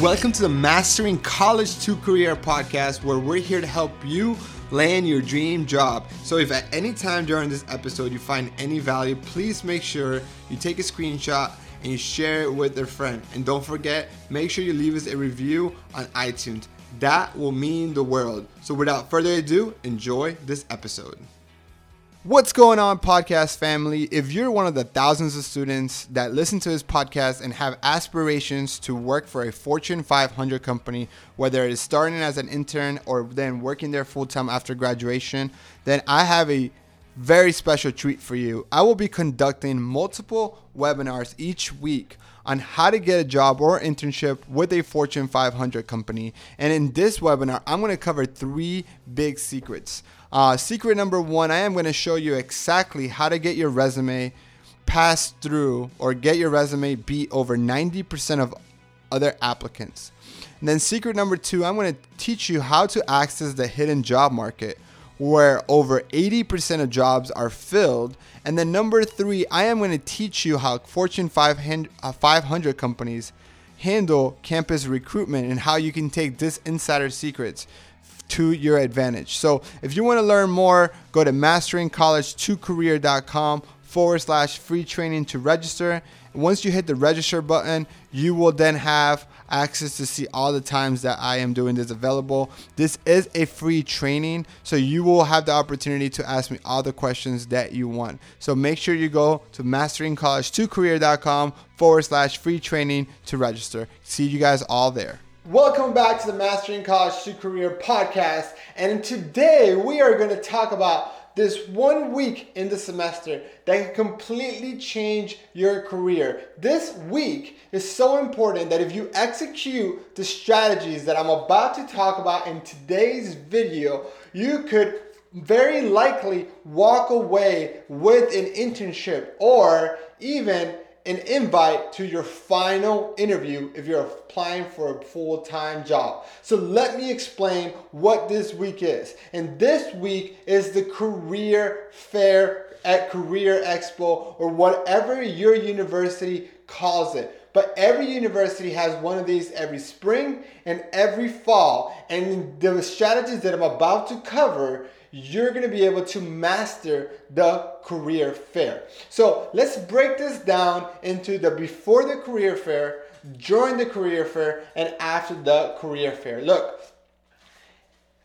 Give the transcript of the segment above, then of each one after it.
Welcome to the Mastering College to Career podcast, where we're here to help you land your dream job. So, if at any time during this episode you find any value, please make sure you take a screenshot and you share it with a friend. And don't forget, make sure you leave us a review on iTunes. That will mean the world. So, without further ado, enjoy this episode. What's going on, podcast family? If you're one of the thousands of students that listen to this podcast and have aspirations to work for a Fortune 500 company, whether it is starting as an intern or then working there full time after graduation, then I have a very special treat for you. I will be conducting multiple webinars each week on how to get a job or internship with a Fortune 500 company. And in this webinar, I'm going to cover three big secrets. Uh, secret number one, I am going to show you exactly how to get your resume passed through or get your resume beat over 90% of other applicants. And then secret number two, I'm going to teach you how to access the hidden job market where over 80% of jobs are filled. And then number three, I am going to teach you how Fortune 500 uh, companies handle campus recruitment and how you can take this insider secrets to your advantage. So if you want to learn more, go to masteringcollege2career.com forward slash free training to register. Once you hit the register button, you will then have access to see all the times that I am doing this available. This is a free training, so you will have the opportunity to ask me all the questions that you want. So make sure you go to masteringcollege2career.com forward slash free training to register. See you guys all there. Welcome back to the Mastering College to Career podcast. And today we are going to talk about this one week in the semester that can completely change your career. This week is so important that if you execute the strategies that I'm about to talk about in today's video, you could very likely walk away with an internship or even an invite to your final interview if you're applying for a full time job. So, let me explain what this week is. And this week is the career fair at Career Expo or whatever your university calls it. But every university has one of these every spring and every fall. And the strategies that I'm about to cover you're going to be able to master the career fair. So let's break this down into the before the career fair, during the career fair, and after the career fair. Look,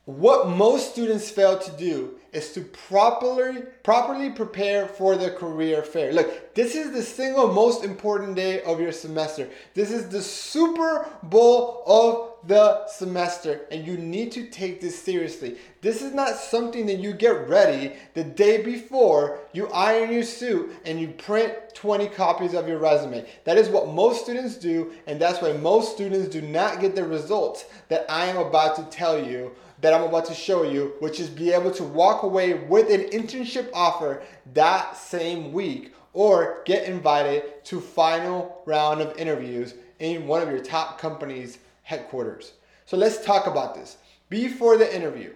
what most students fail to do is to properly properly prepare for the career fair. Look, this is the single most important day of your semester. This is the Super Bowl of the semester and you need to take this seriously. This is not something that you get ready the day before you iron your suit and you print 20 copies of your resume. That is what most students do and that's why most students do not get the results that I am about to tell you that I'm about to show you, which is be able to walk away with an internship offer that same week or get invited to final round of interviews in one of your top companies headquarters. So let's talk about this. Before the interview,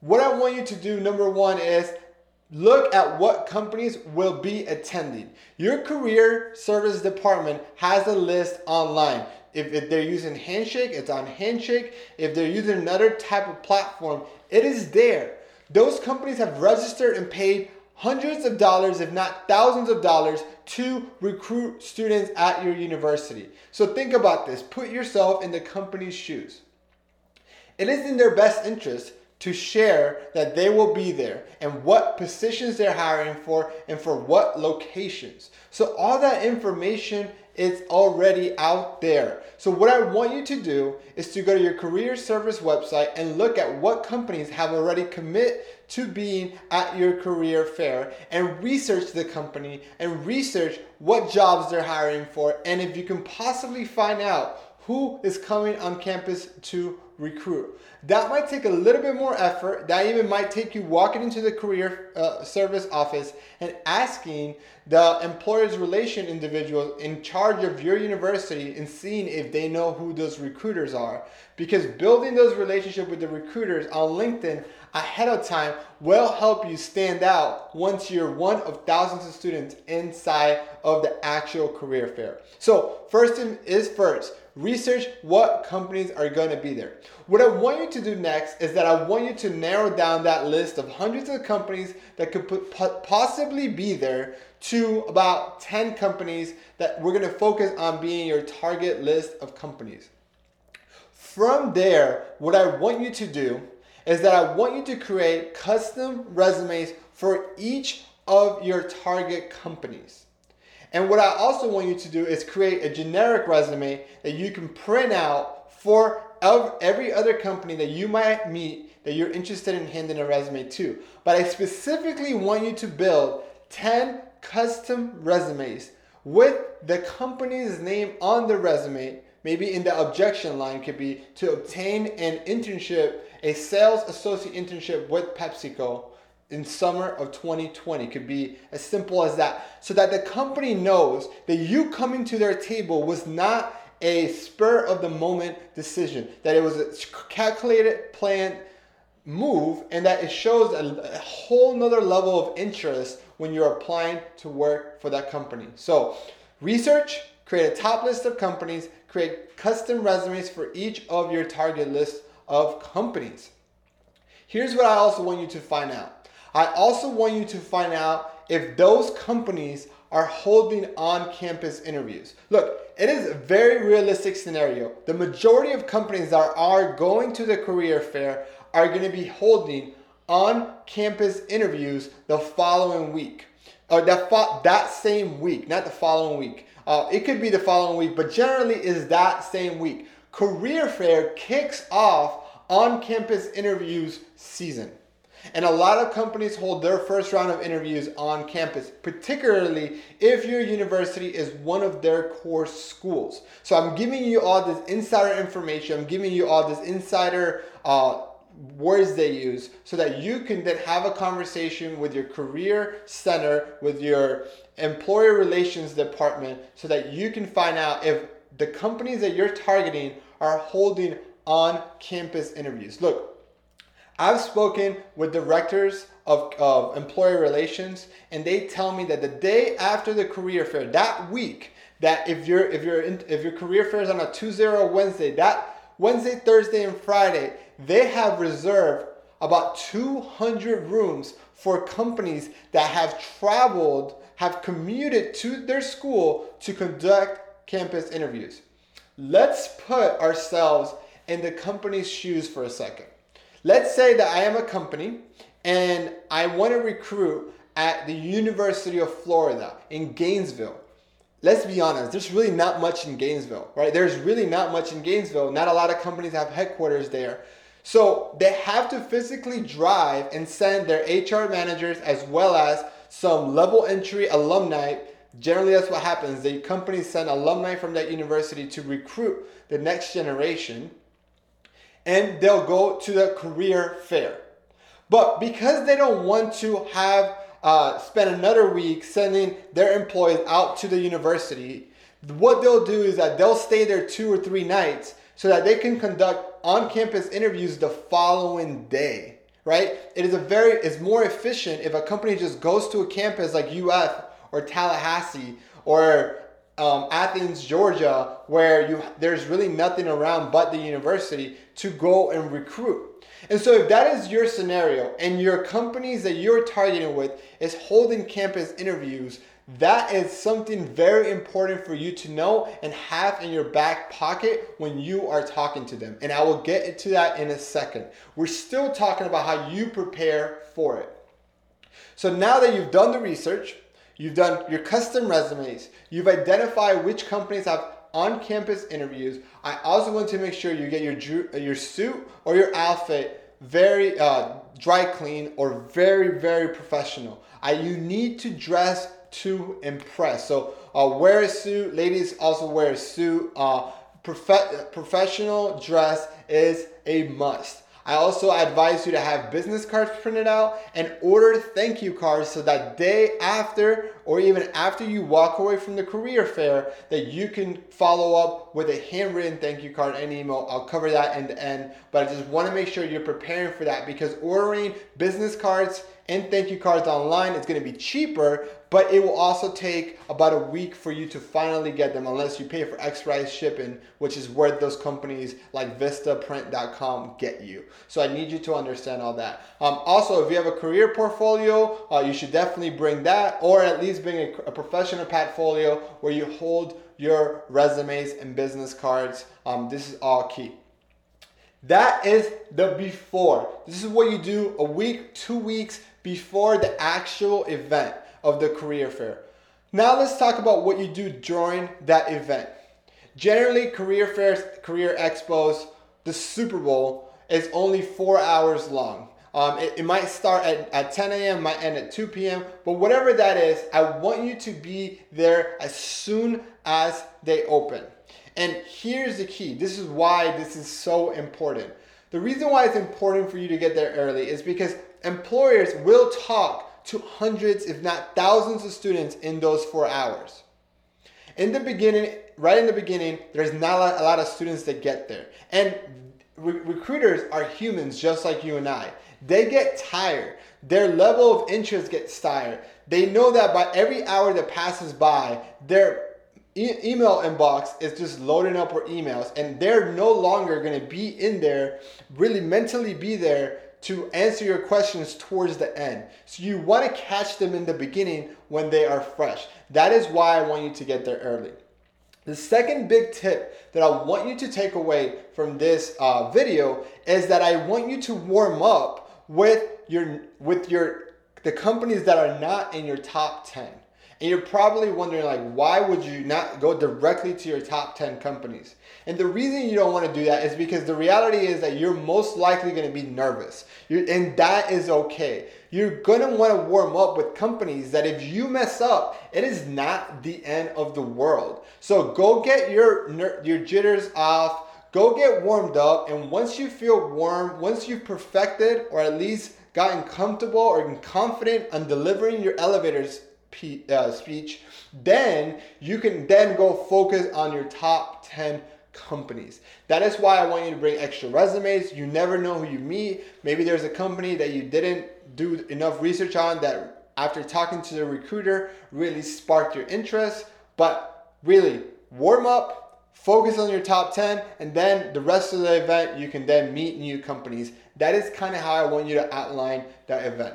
what I want you to do number 1 is look at what companies will be attending. Your career service department has a list online. If, if they're using Handshake, it's on Handshake. If they're using another type of platform, it is there. Those companies have registered and paid hundreds of dollars, if not thousands of dollars, to recruit students at your university. So think about this. Put yourself in the company's shoes. It is in their best interest to share that they will be there and what positions they're hiring for and for what locations. So all that information is already out there. So what I want you to do is to go to your career service website and look at what companies have already commit to being at your career fair and research the company and research what jobs they're hiring for. And if you can possibly find out who is coming on campus to recruit. That might take a little bit more effort. That even might take you walking into the career uh, service office and asking the employer's relation individuals in charge of your university and seeing if they know who those recruiters are. Because building those relationships with the recruiters on LinkedIn, ahead of time will help you stand out once you're one of thousands of students inside of the actual career fair. So, first is first, research what companies are going to be there. What I want you to do next is that I want you to narrow down that list of hundreds of companies that could possibly be there to about 10 companies that we're going to focus on being your target list of companies. From there, what I want you to do is that I want you to create custom resumes for each of your target companies. And what I also want you to do is create a generic resume that you can print out for every other company that you might meet that you're interested in handing a resume to. But I specifically want you to build 10 custom resumes with the company's name on the resume maybe in the objection line could be to obtain an internship, a sales associate internship with PepsiCo in summer of 2020 could be as simple as that so that the company knows that you coming to their table was not a spur of the moment decision that it was a calculated planned move and that it shows a, a whole nother level of interest when you're applying to work for that company so research create a top list of companies create custom resumes for each of your target list of companies. Here's what I also want you to find out. I also want you to find out if those companies are holding on campus interviews. Look, it is a very realistic scenario. The majority of companies that are going to the career fair are going to be holding on campus interviews the following week. Or that, fo- that same week, not the following week. Uh, it could be the following week, but generally is that same week. Career Fair kicks off on campus interviews season. And a lot of companies hold their first round of interviews on campus, particularly if your university is one of their core schools. So I'm giving you all this insider information, I'm giving you all this insider uh, words they use so that you can then have a conversation with your career center, with your employer relations department, so that you can find out if the companies that you're targeting are holding on campus interviews. Look, I've spoken with directors of, of employer relations, and they tell me that the day after the career fair, that week, that if your if your if your career fair is on a Tuesday or a Wednesday, that Wednesday, Thursday, and Friday, they have reserved about 200 rooms for companies that have traveled, have commuted to their school to conduct campus interviews. Let's put ourselves in the company's shoes for a second. Let's say that I am a company and I want to recruit at the University of Florida in Gainesville let's be honest, there's really not much in Gainesville, right? There's really not much in Gainesville. Not a lot of companies have headquarters there. So they have to physically drive and send their HR managers as well as some level entry alumni. Generally, that's what happens. The companies send alumni from that university to recruit the next generation, and they'll go to the career fair. But because they don't want to have uh, spend another week sending their employees out to the university. What they'll do is that they'll stay there two or three nights so that they can conduct on-campus interviews the following day. Right? It is a very it's more efficient if a company just goes to a campus like UF or Tallahassee or um, Athens, Georgia, where you there's really nothing around but the university to go and recruit. And so, if that is your scenario and your companies that you're targeting with is holding campus interviews, that is something very important for you to know and have in your back pocket when you are talking to them. And I will get into that in a second. We're still talking about how you prepare for it. So, now that you've done the research, you've done your custom resumes, you've identified which companies have on campus interviews, I also want to make sure you get your, your suit or your outfit very uh, dry clean or very, very professional. I, you need to dress to impress. So uh, wear a suit. Ladies also wear a suit. Uh, prof- professional dress is a must. I also advise you to have business cards printed out and order thank you cards so that day after or even after you walk away from the career fair that you can follow up with a handwritten thank you card and email. I'll cover that in the end, but I just want to make sure you're preparing for that because ordering business cards and thank you cards online is going to be cheaper, but it will also take about a week for you to finally get them unless you pay for express shipping, which is where those companies like Vistaprint.com get you. So I need you to understand all that. Um, also, if you have a career portfolio, uh, you should definitely bring that, or at least bring a, a professional portfolio where you hold your resumes and business cards. Um, this is all key. That is the before. This is what you do a week, two weeks before the actual event of the career fair. Now let's talk about what you do during that event. Generally, career fairs, career expos, the Super Bowl is only four hours long. Um, it, it, might start at, at 10 a.m., might end at 2 p.m., but whatever that is, I want you to be there as soon as they open. And here's the key this is why this is so important. The reason why it's important for you to get there early is because employers will talk to hundreds, if not thousands, of students in those four hours. In the beginning, right in the beginning, there's not a lot of students that get there. And re- recruiters are humans just like you and I. They get tired. Their level of interest gets tired. They know that by every hour that passes by, their e- email inbox is just loading up with emails, and they're no longer going to be in there, really mentally be there to answer your questions towards the end. So you want to catch them in the beginning when they are fresh. That is why I want you to get there early. The second big tip that I want you to take away from this uh, video is that I want you to warm up with your with your the companies that are not in your top 10. And you're probably wondering like why would you not go directly to your top 10 companies? And the reason you don't want to do that is because the reality is that you're most likely going to be nervous. You're, and that is okay. You're going to want to warm up with companies that if you mess up, it is not the end of the world. So go get your your jitters off. Go get warmed up and once you feel warm, once you've perfected or at least gotten comfortable or confident on delivering your elevators uh, speech, then you can then go focus on your top 10 companies. That is why I want you to bring extra resumes. You never know who you meet. Maybe there's a company that you didn't do enough research on that after talking to the recruiter really sparked your interest. But really, warm up, focus on your top 10, and then the rest of the event, you can then meet new companies. That is kind of how I want you to outline that event.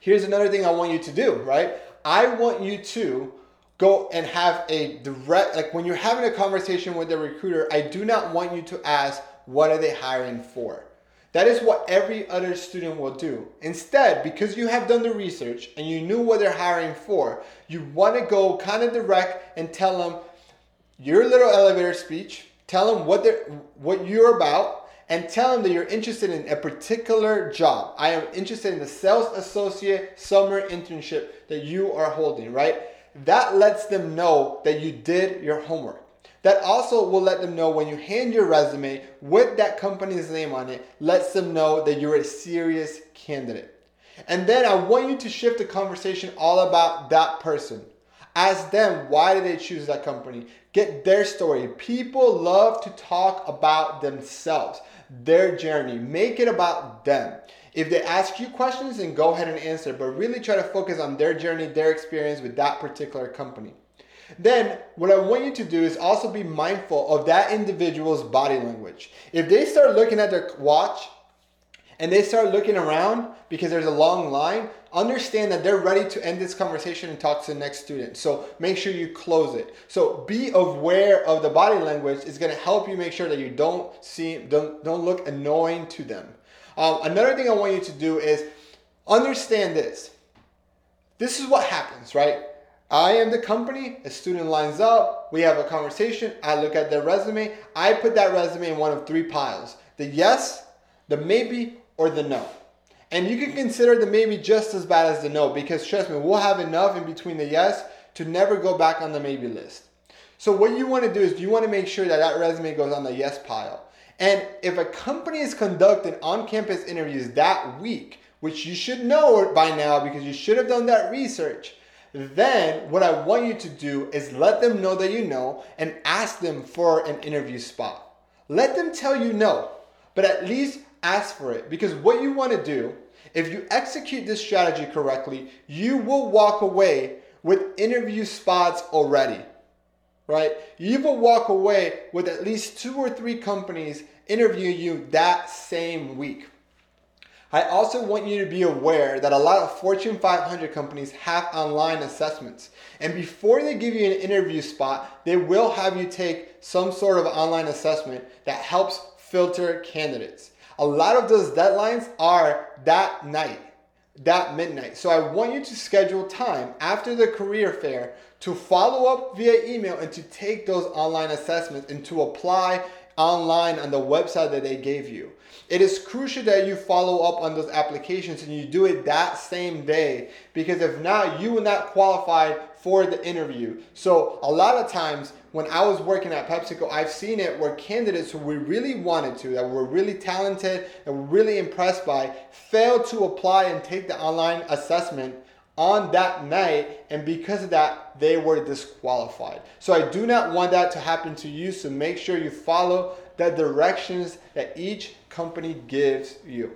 Here's another thing I want you to do, right? I want you to go and have a direct, like when you're having a conversation with a recruiter, I do not want you to ask, what are they hiring for? That is what every other student will do. Instead, because you have done the research and you knew what they're hiring for, you want to go kind of direct and tell them your little elevator speech, tell them what they're what you're about, and tell them that you're interested in a particular job. I am interested in the sales associate summer internship that you are holding, right? That lets them know that you did your homework. That also will let them know when you hand your resume with that company's name on it, lets them know that you're a serious candidate. And then I want you to shift the conversation all about that person. Ask them why did they choose that company? Get their story. People love to talk about themselves, their journey. Make it about them. If they ask you questions, then go ahead and answer, but really try to focus on their journey, their experience with that particular company. Then, what I want you to do is also be mindful of that individual's body language. If they start looking at their watch and they start looking around because there's a long line, understand that they're ready to end this conversation and talk to the next student. So make sure you close it. So be aware of the body language going to help you make sure that you don't seem don't don't look annoying to them. Um, another thing I want you to do is understand this. This is what happens, right? I am the company, a student lines up, we have a conversation, I look at their resume, I put that resume in one of three piles the yes, the maybe, or the no. And you can consider the maybe just as bad as the no because trust me, we'll have enough in between the yes to never go back on the maybe list. So, what you want to do is you want to make sure that that resume goes on the yes pile. And if a company is conducting on campus interviews that week, which you should know by now because you should have done that research, then what I want you to do is let them know that you know and ask them for an interview spot. Let them tell you no, but at least ask for it because what you want to do, if you execute this strategy correctly, you will walk away with interview spots already. Right? You will walk away with at least two or three companies interviewing you that same week. I also want you to be aware that a lot of Fortune 500 companies have online assessments. And before they give you an interview spot, they will have you take some sort of online assessment that helps filter candidates. A lot of those deadlines are that night, that midnight. So I want you to schedule time after the career fair to follow up via email and to take those online assessments and to apply online on the website that they gave you. It is crucial that you follow up on those applications and you do it that same day because if not, you will not qualify for the interview. So a lot of times when I was working at PepsiCo, I've seen it where candidates who we really wanted to, that were really talented and really impressed by, failed to apply and take the online assessment on that night, and because of that, they were disqualified. So I do not want that to happen to you. So make sure you follow the directions that each company gives you.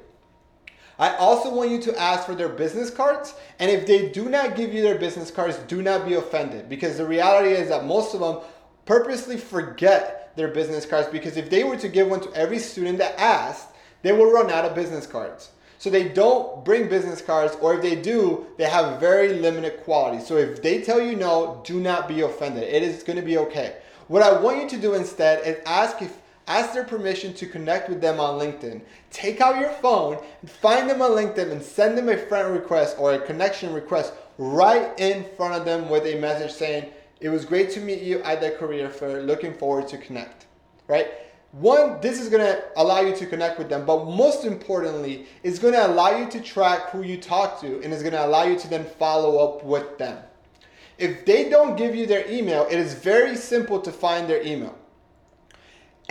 I also want you to ask for their business cards. And if they do not give you their business cards, do not be offended because the reality is that most of them purposely forget their business cards because if they were to give one to every student that asked, they will run out of business cards. So they don't bring business cards, or if they do, they have very limited quality. So if they tell you no, do not be offended. It is going to be okay. What I want you to do instead is ask if ask their permission to connect with them on LinkedIn. Take out your phone, find them on LinkedIn, and send them a friend request or a connection request right in front of them with a message saying, "It was great to meet you at the career fair. Looking forward to connect." Right? one, this is going to allow you to connect with them, but most importantly, it's going to allow you to track who you talk to and it's going to allow you to then follow up with them. If they don't give you their email, it is very simple to find their email.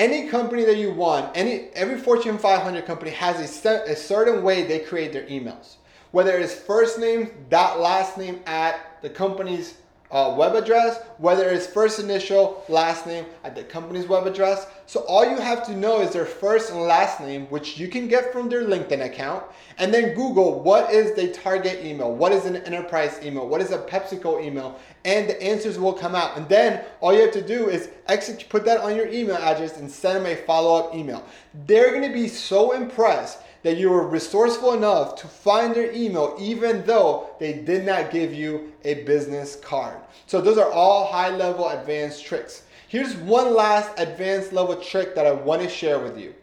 Any company that you want, any every Fortune 500 company has a, a certain way they create their emails. Whether it's first name, dot last name at the company's uh, web address, whether it's first initial, last name at the company's web address. So all you have to know is their first and last name, which you can get from their LinkedIn account, and then Google what is the target email, what is an enterprise email, what is a PepsiCo email, and the answers will come out. And then all you have to do is execute, put that on your email address and send them a follow-up email. They're gonna be so impressed that you were resourceful enough to find their email even though they did not give you a business card. So those are all high level advanced tricks. Here's one last advanced level trick that I want to share with you.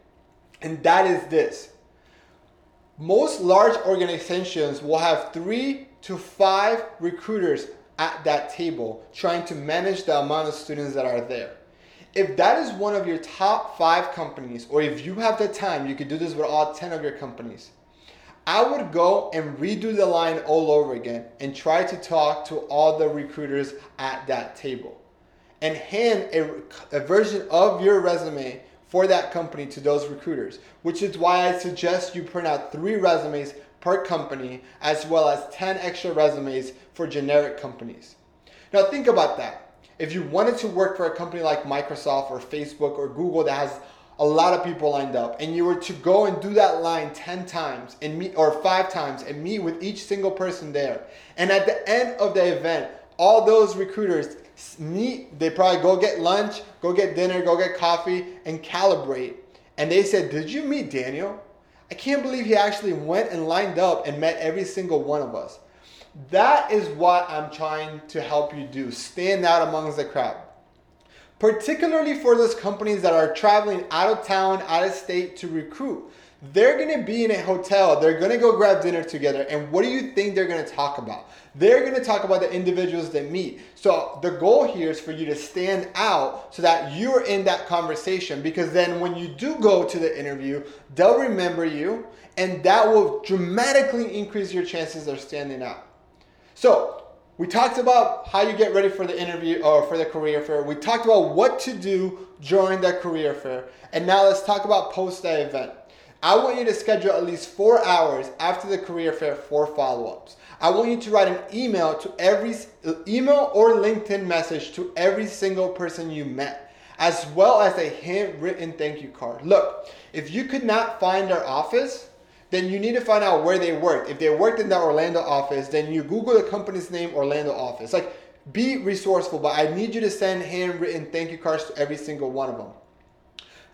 And that is this. Most large organizations will have 3 to 5 recruiters at that table trying to manage the amount of students that are there if that is one of your top five companies, or if you have the time, you could do this with all 10 of your companies. I would go and redo the line all over again and try to talk to all the recruiters at that table and hand a, a version of your resume for that company to those recruiters, which is why I suggest you print out three resumes per company as well as 10 extra resumes for generic companies. Now, think about that if you wanted to work for a company like Microsoft or Facebook or Google that has a lot of people lined up and you were to go and do that line 10 times and meet or 5 times and meet with each single person there and at the end of the event all those recruiters meet they probably go get lunch go get dinner go get coffee and calibrate. And they said did you meet Daniel? I can't believe he actually went and lined up and met every single one of us that is what I'm trying to help you do. Stand out amongst the crowd. Particularly for those companies that are traveling out of town, out of state to recruit. They're gonna be in a hotel, they're gonna go grab dinner together, and what do you think they're gonna talk about? They're gonna talk about the individuals they meet. So the goal here is for you to stand out so that you're in that conversation because then when you do go to the interview, they'll remember you and that will dramatically increase your chances of standing out. So, we talked about how you get ready for the interview or for the career fair. We talked about what to do during that career fair. And now let's talk about post that event. I want you to schedule at least four hours after the career fair for follow ups. I want you to write an email to every uh, email or LinkedIn message to every single person you met, as well as a handwritten thank you card. Look, if you could not find their office, then you need to find out where they worked. If they worked in the Orlando office, then you Google the company's name, Orlando office. Like, be resourceful, but I need you to send handwritten thank you cards to every single one of them.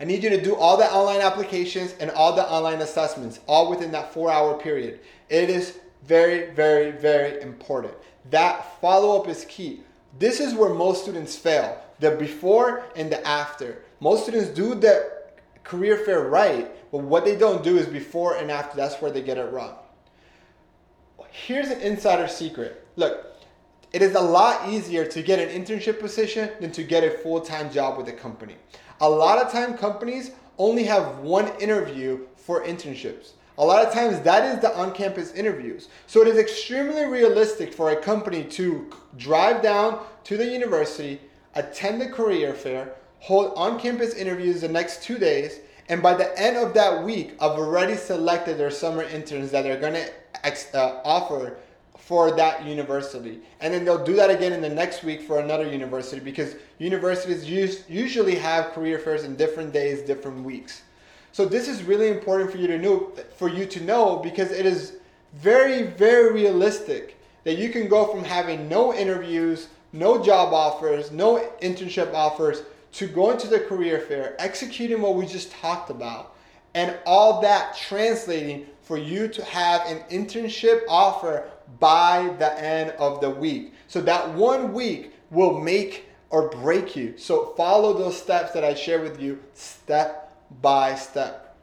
I need you to do all the online applications and all the online assessments, all within that four hour period. It is very, very, very important. That follow up is key. This is where most students fail the before and the after. Most students do the career fair right, but what they don't do is before and after, that's where they get it wrong. Here's an insider secret. Look, it is a lot easier to get an internship position than to get a full time job with a company. A lot of time, companies only have one interview for internships. A lot of times that is the on-campus interviews. So it is extremely realistic for a company to drive down to the university, attend the career fair, hold on-campus interviews the next two days, and by the end of that week, I've already selected their summer interns that they're gonna uh, offer for that university. And then they'll do that again in the next week for another university because universities usually have career fairs in different days, different weeks. So this is really important for you to know for you to know because it is very very realistic that you can go from having no interviews, no job offers, no internship offers to going to the career fair, executing what we just talked about, and all that translating for you to have an internship offer by the end of the week. So that one week will make or break you. So follow those steps that I share with you step by step.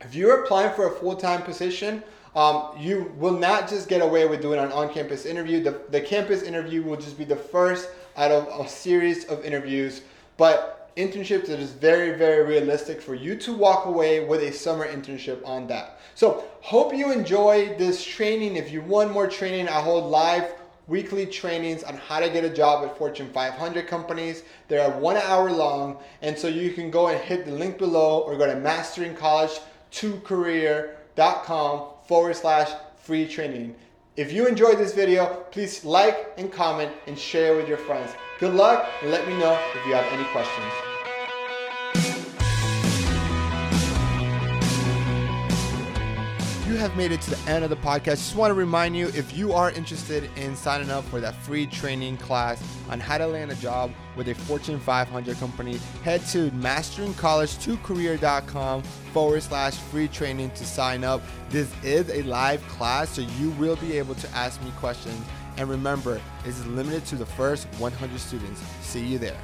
If you're applying for a full time position, um, you will not just get away with doing an on campus interview. The, the campus interview will just be the first out of a series of interviews. But internships, that is very, very realistic for you to walk away with a summer internship on that. So, hope you enjoy this training. If you want more training, I hold live weekly trainings on how to get a job at Fortune 500 companies. They are one hour long, and so you can go and hit the link below or go to masteringcollege2career.com forward slash free training. If you enjoyed this video, please like and comment and share with your friends. Good luck and let me know if you have any questions. Have made it to the end of the podcast, just want to remind you if you are interested in signing up for that free training class on how to land a job with a Fortune 500 company, head to masteringcollege2career.com forward slash free training to sign up. This is a live class, so you will be able to ask me questions. And remember, this is limited to the first 100 students. See you there.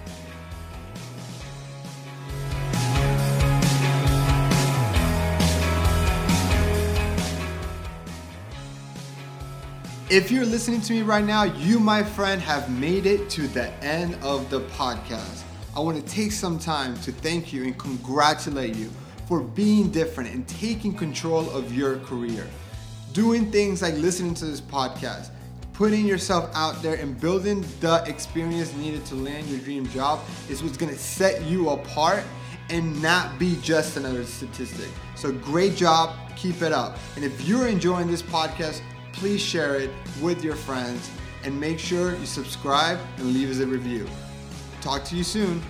If you're listening to me right now, you, my friend, have made it to the end of the podcast. I want to take some time to thank you and congratulate you for being different and taking control of your career. Doing things like listening to this podcast, putting yourself out there and building the experience needed to land your dream job is what's going to set you apart and not be just another statistic. So great job, keep it up. And if you're enjoying this podcast, please share it with your friends and make sure you subscribe and leave us a review. Talk to you soon.